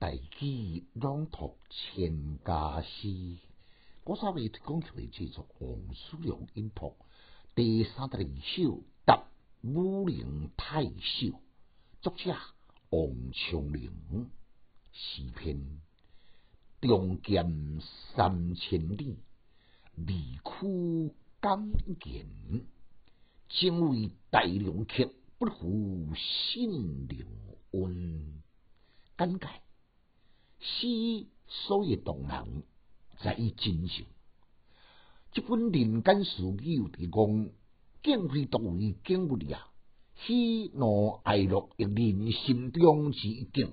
大器朗读千家诗，我稍微提供出来制作王叔良音谱第三十二首《答武陵太守》，作者王昌龄。诗篇：中剑三千里，离曲甘言。正为大龙客，不负心灵恩。简介。诗所以动人，在于真诚。这本人间史记提讲，敬非独为敬物啊，喜怒哀乐亦人心中之一景。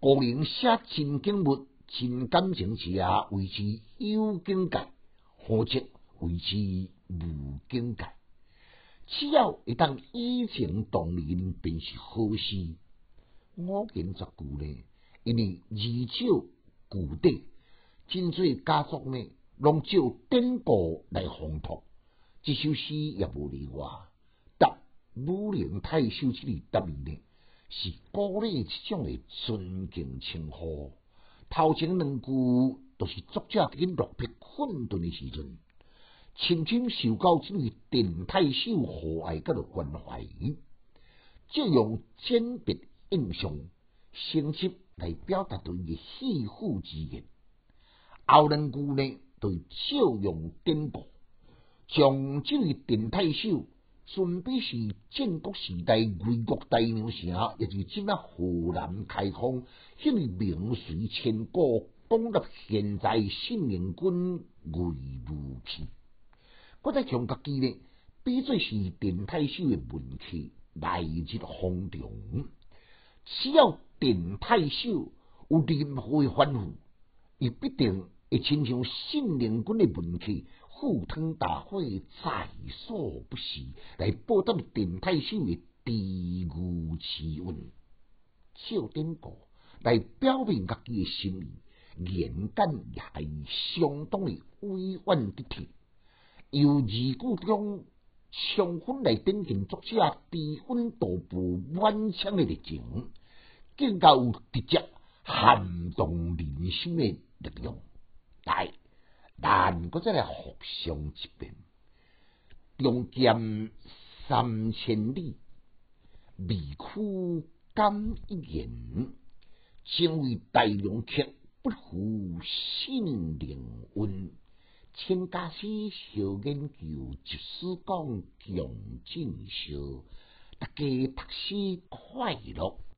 个人写真景物、真感情时啊，为之有境界；或者为之无境界。只要一旦以情动人，便是好事。我见十句呢。因为二少古底，真侪家族呢，拢照典故来烘托。这首诗也无例外。答武陵太守这里答面呢，是鼓励这种诶尊敬称呼。头前两句都是作者伫落魄困顿的时阵，深深受到这位电太守和蔼甲的关怀，就用简别印象，升级。来表达对伊喜恶之言，后两句呢，对照用典故，将这位电太守，准备是建国时代魏国大名城，也就是今啊河南开封，迄位名垂千古、讲到现在信陵君魏武去。我再将家己呢，比作是电太守的文气来日方长，只要。电太守有任何的吩咐，伊必定会亲像信陵君的文气，赴汤蹈火，在所不惜，来报答电太守的知遇之恩。照典故来表明家己的心意，言简也系相当的委婉得体。由二句中充分来展现作者低温度步满腔的热情。更加有直接撼动人心的力量。来，咱搁再来复诵一遍：中剑三千里，离曲感一言。正为大梁客，不负。新家诗小研究，就是讲用尽心，大家读书快乐。